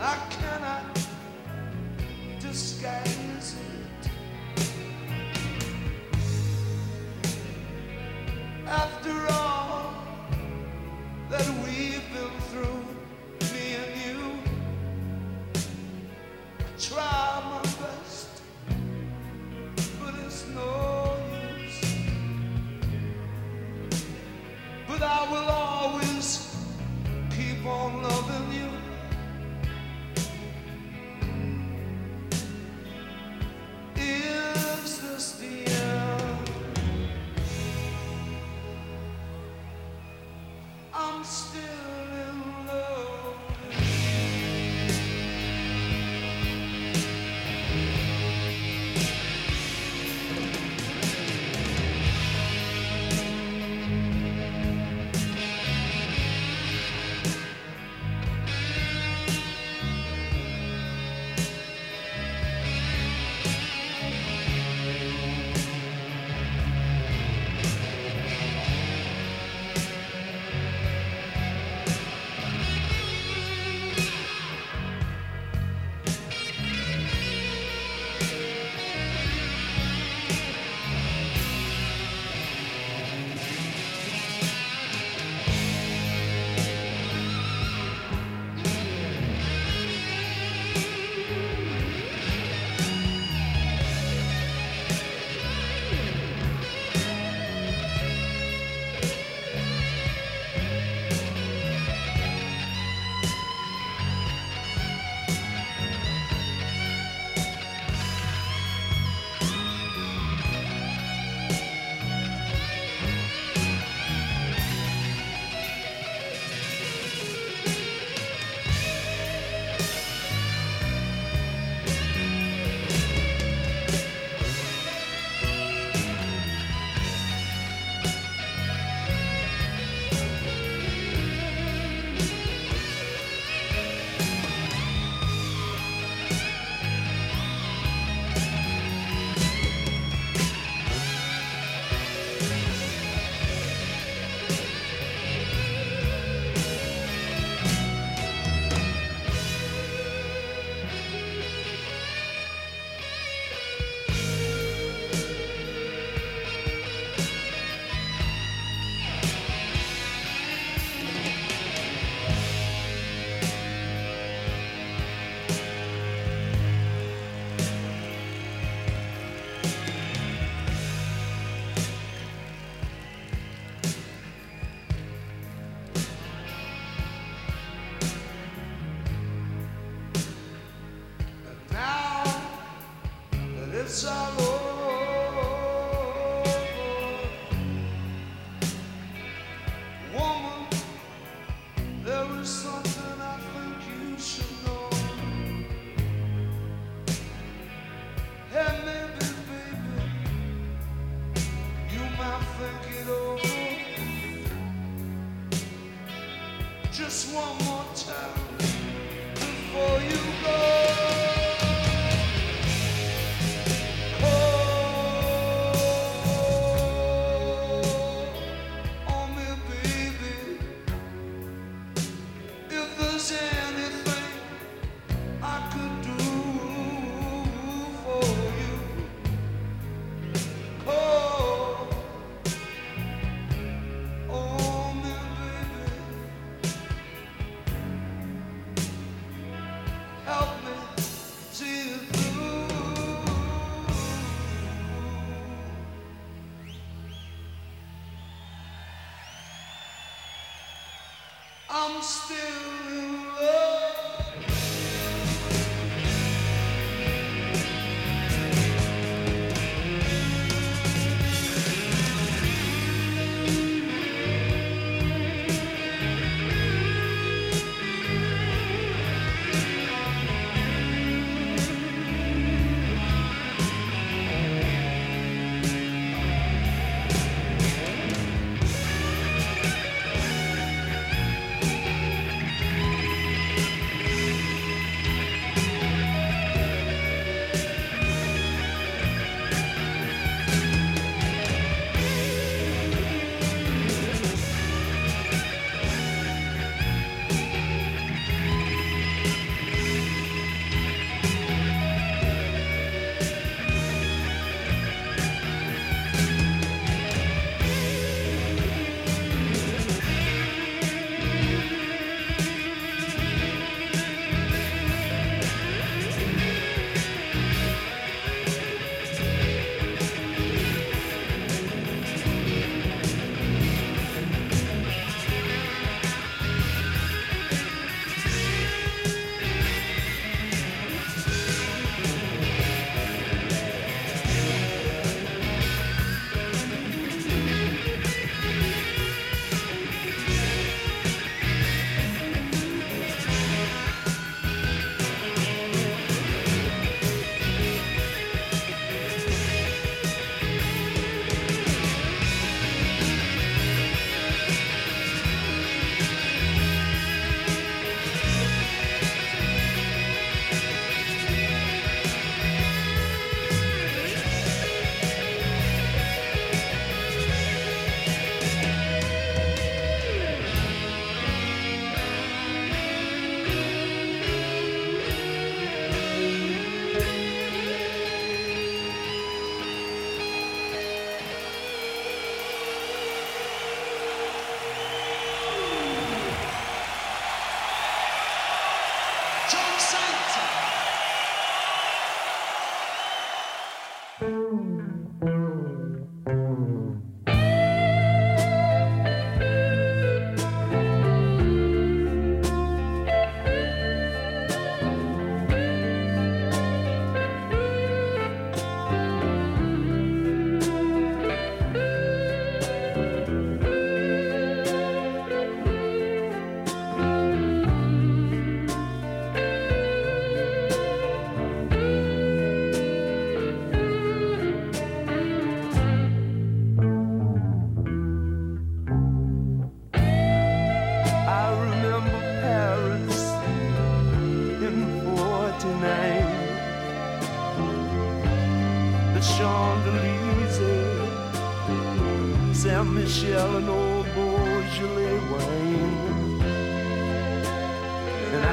and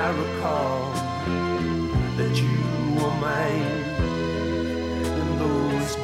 I recall that you were mine in those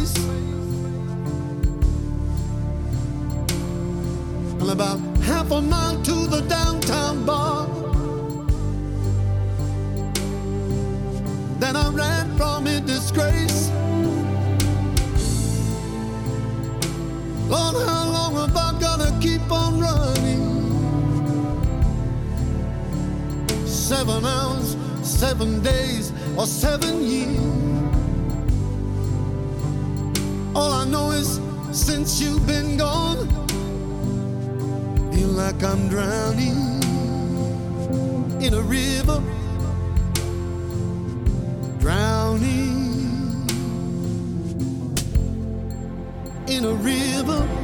face. And about half a mile to the downtown bar. Then I ran from in disgrace. Lord, how long have I gotta keep on running? Seven hours, seven days, or seven years. All I know is since you've been gone, feel like I'm drowning in a river, drowning in a river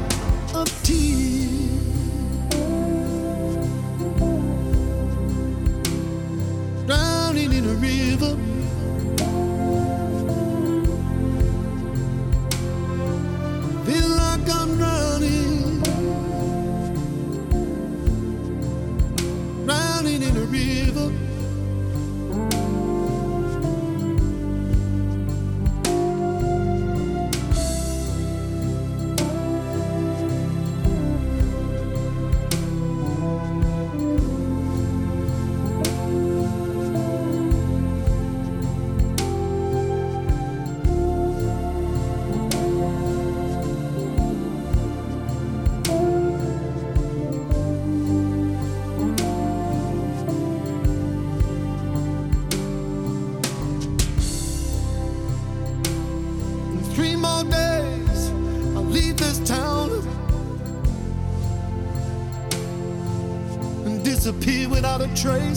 trace.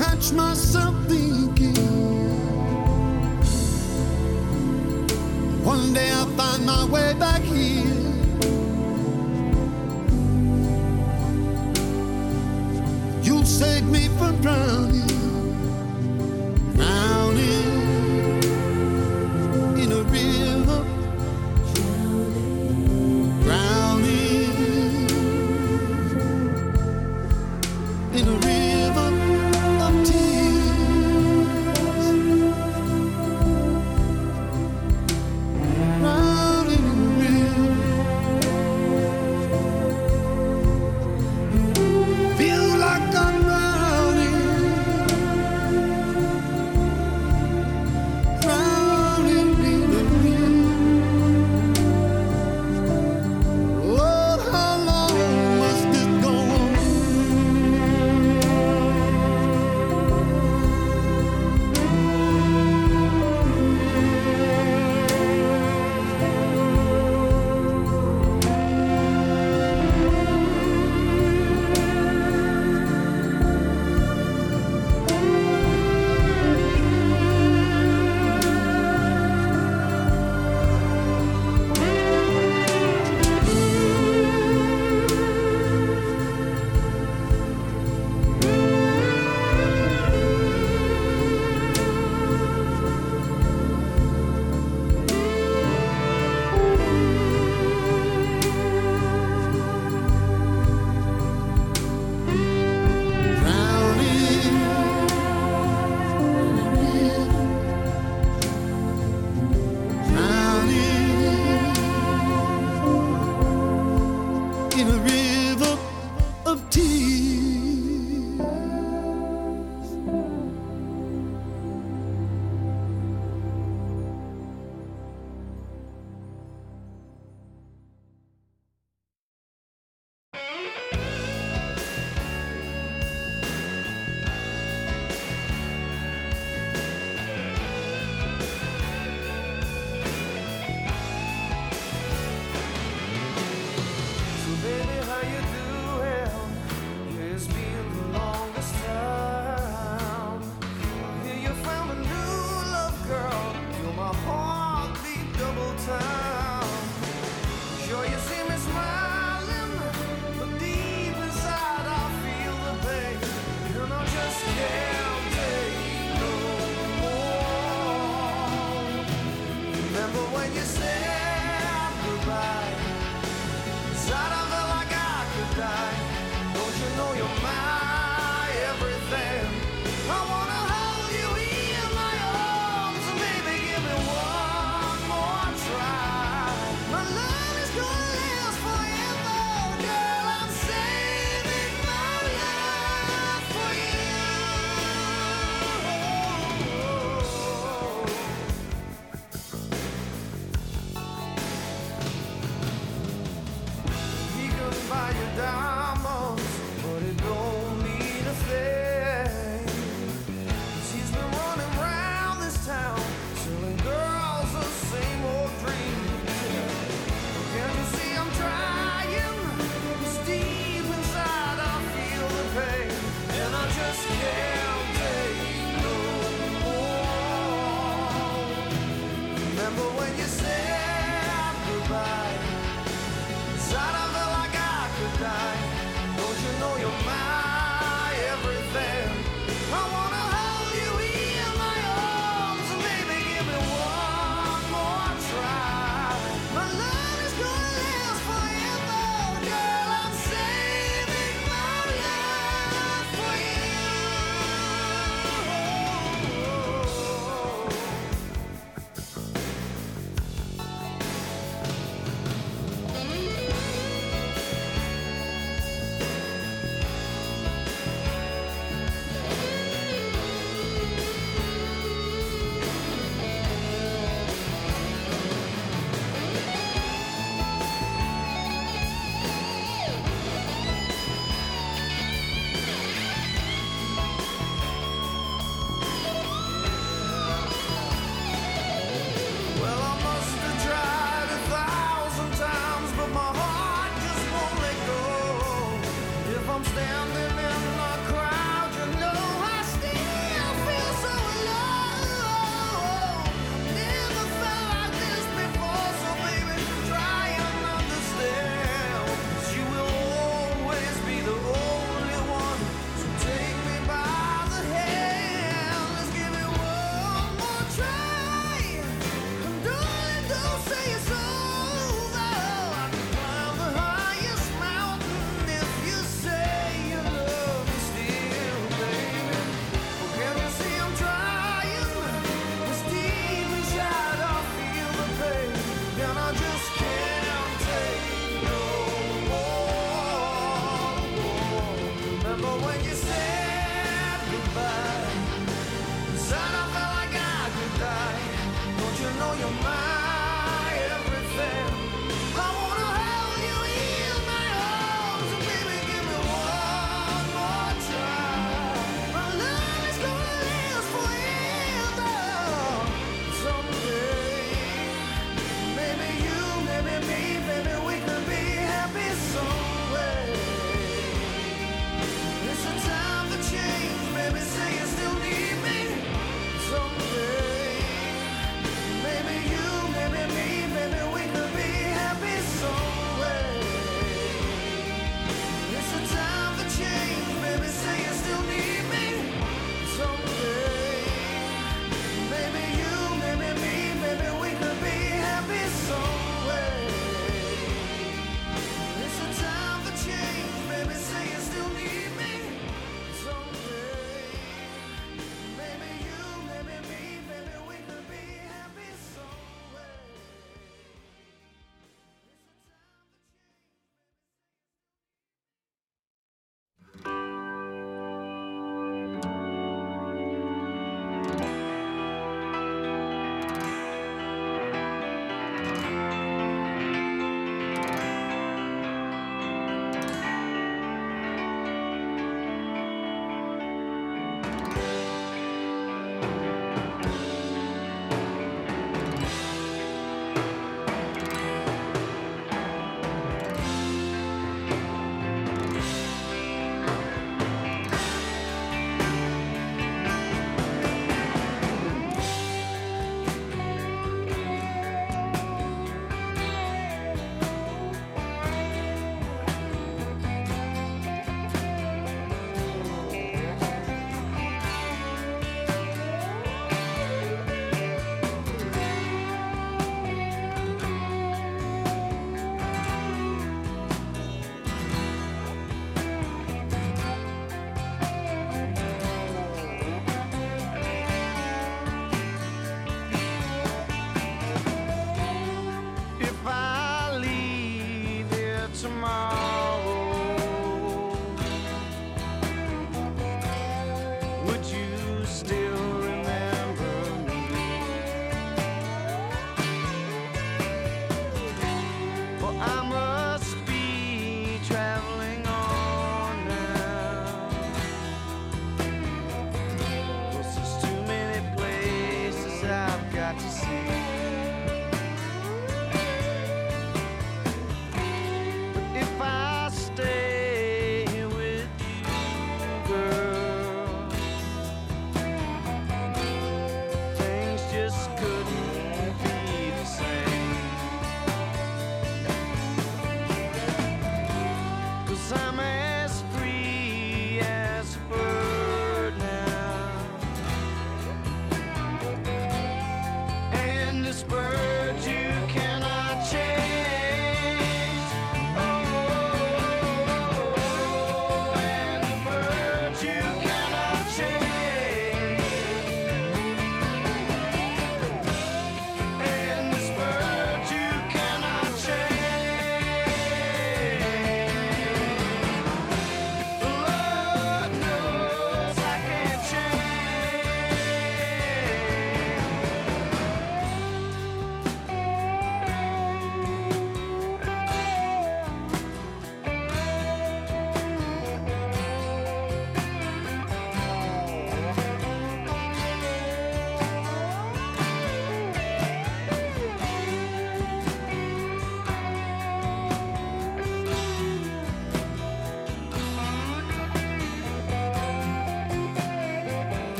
Catch myself thinking. One day I'll find my way back here.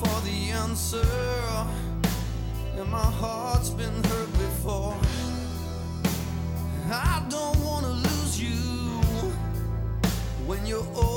for the answer, and my heart's been hurt before. I don't wanna lose you when you're old.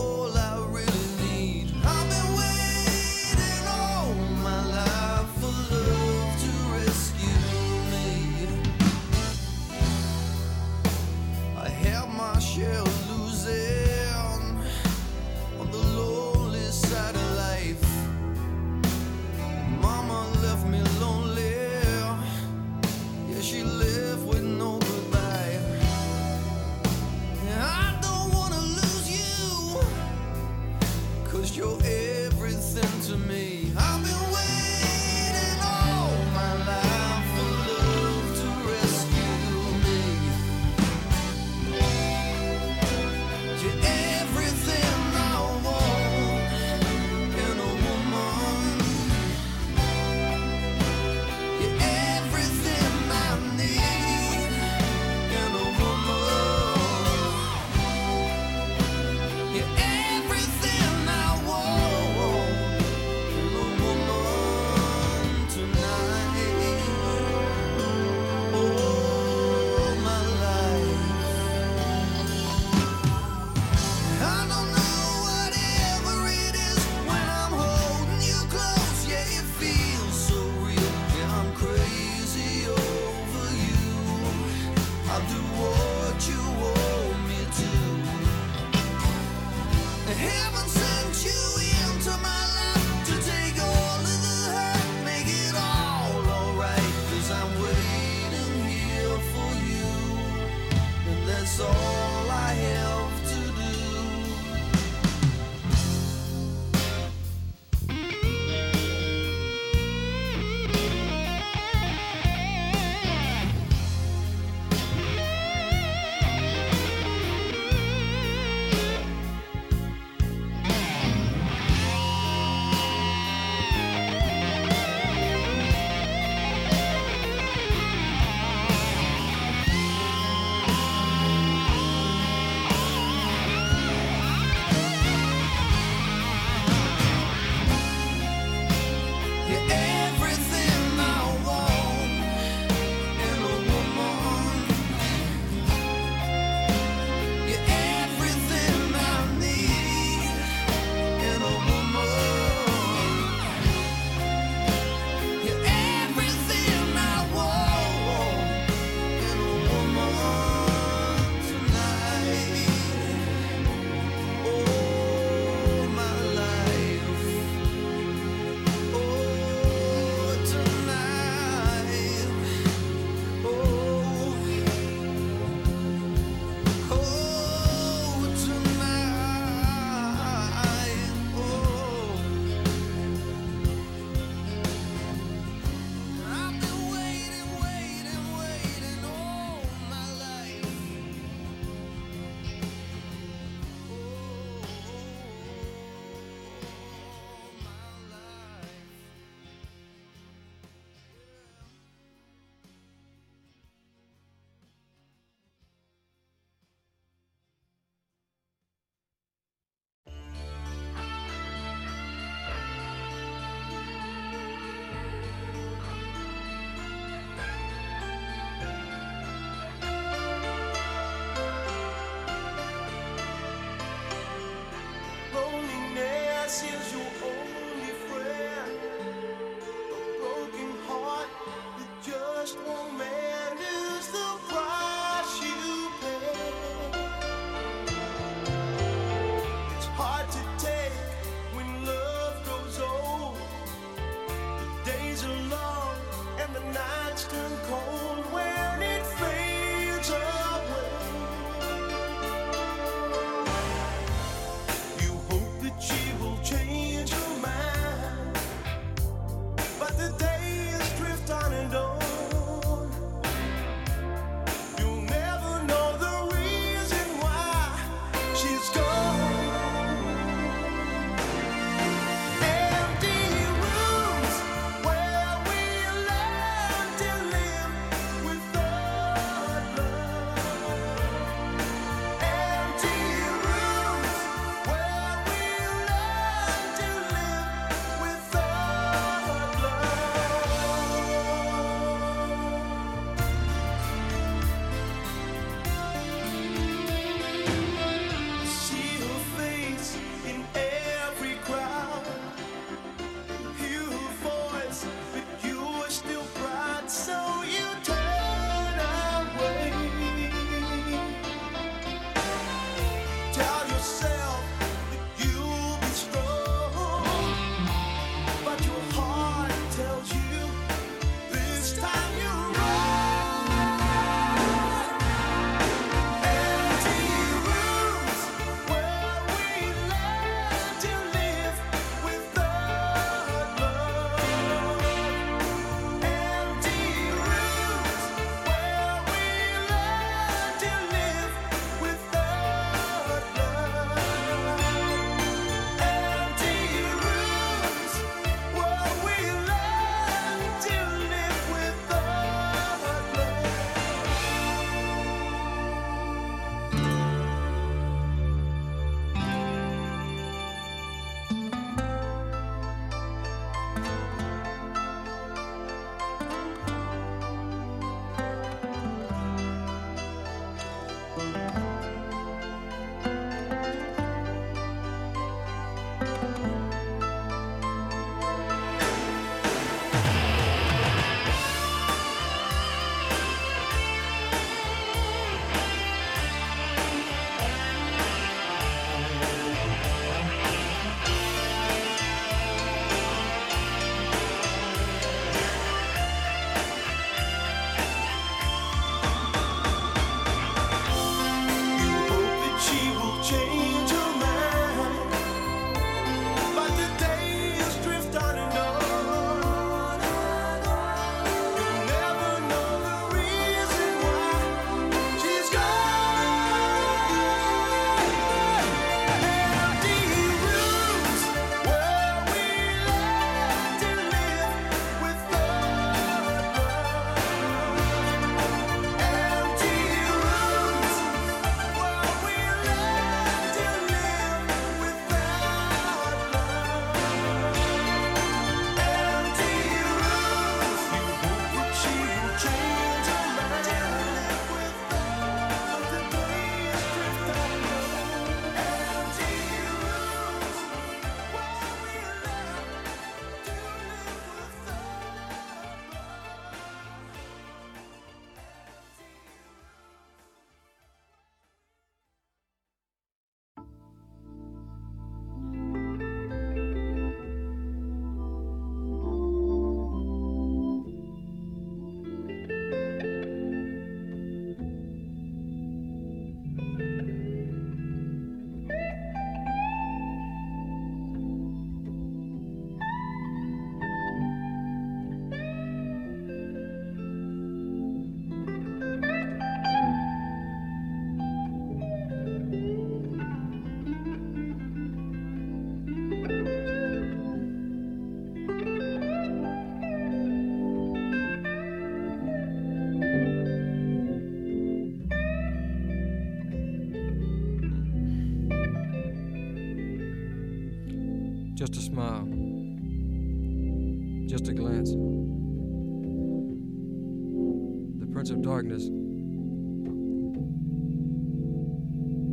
Darkness.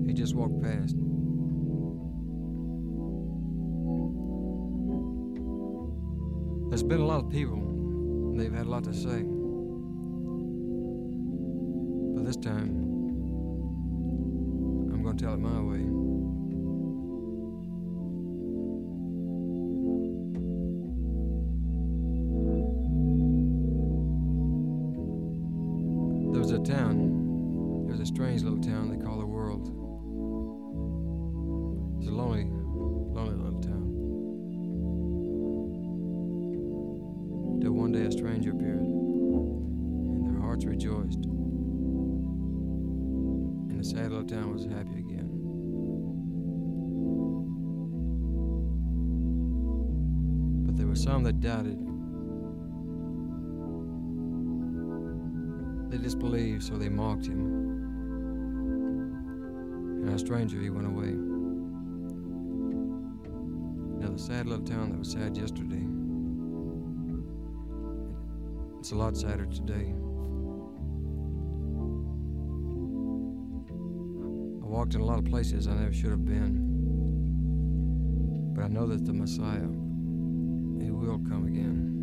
He just walked past. There's been a lot of people, and they've had a lot to say. But this time, I'm going to tell it my way. Sad little town that was sad yesterday, it's a lot sadder today. I walked in a lot of places I never should have been. But I know that the Messiah, he will come again.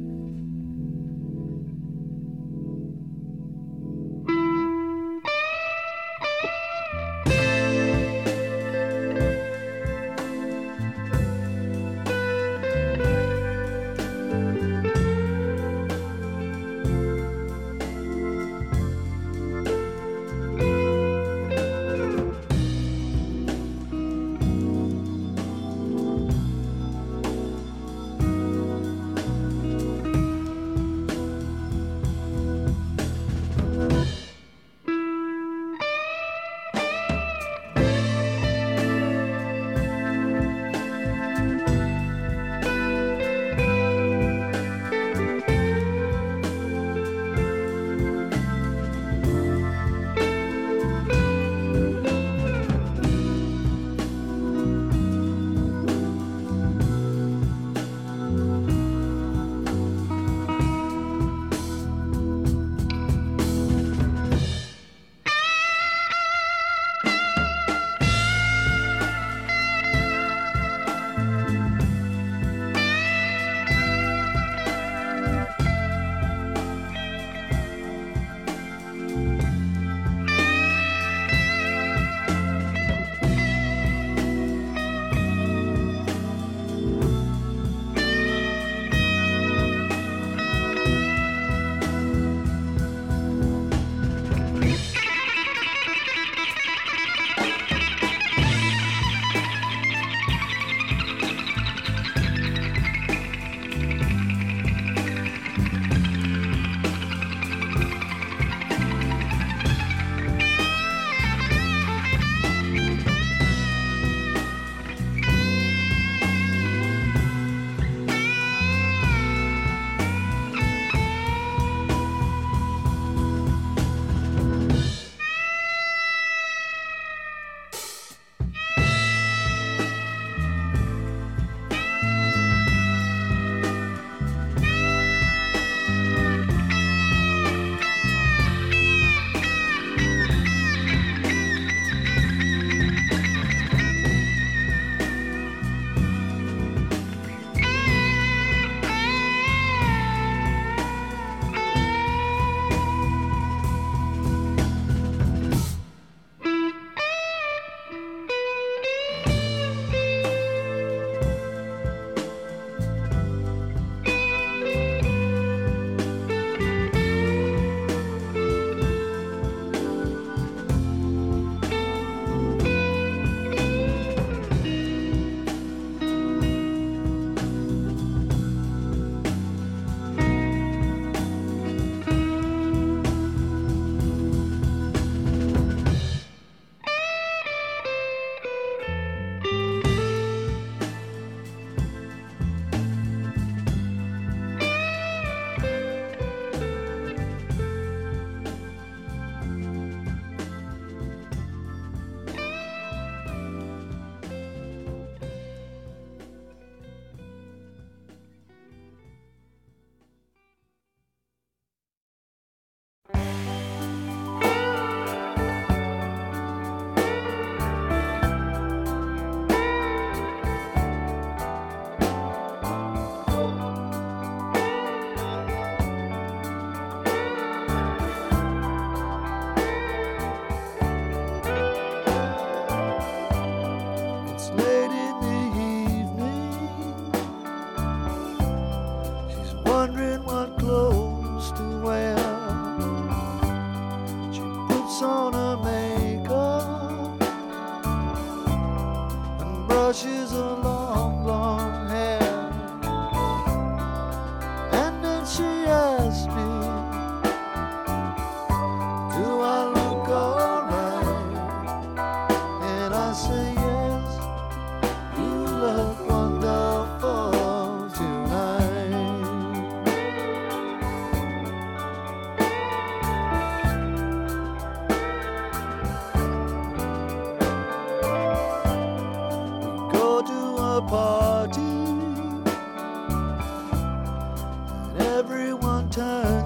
Everyone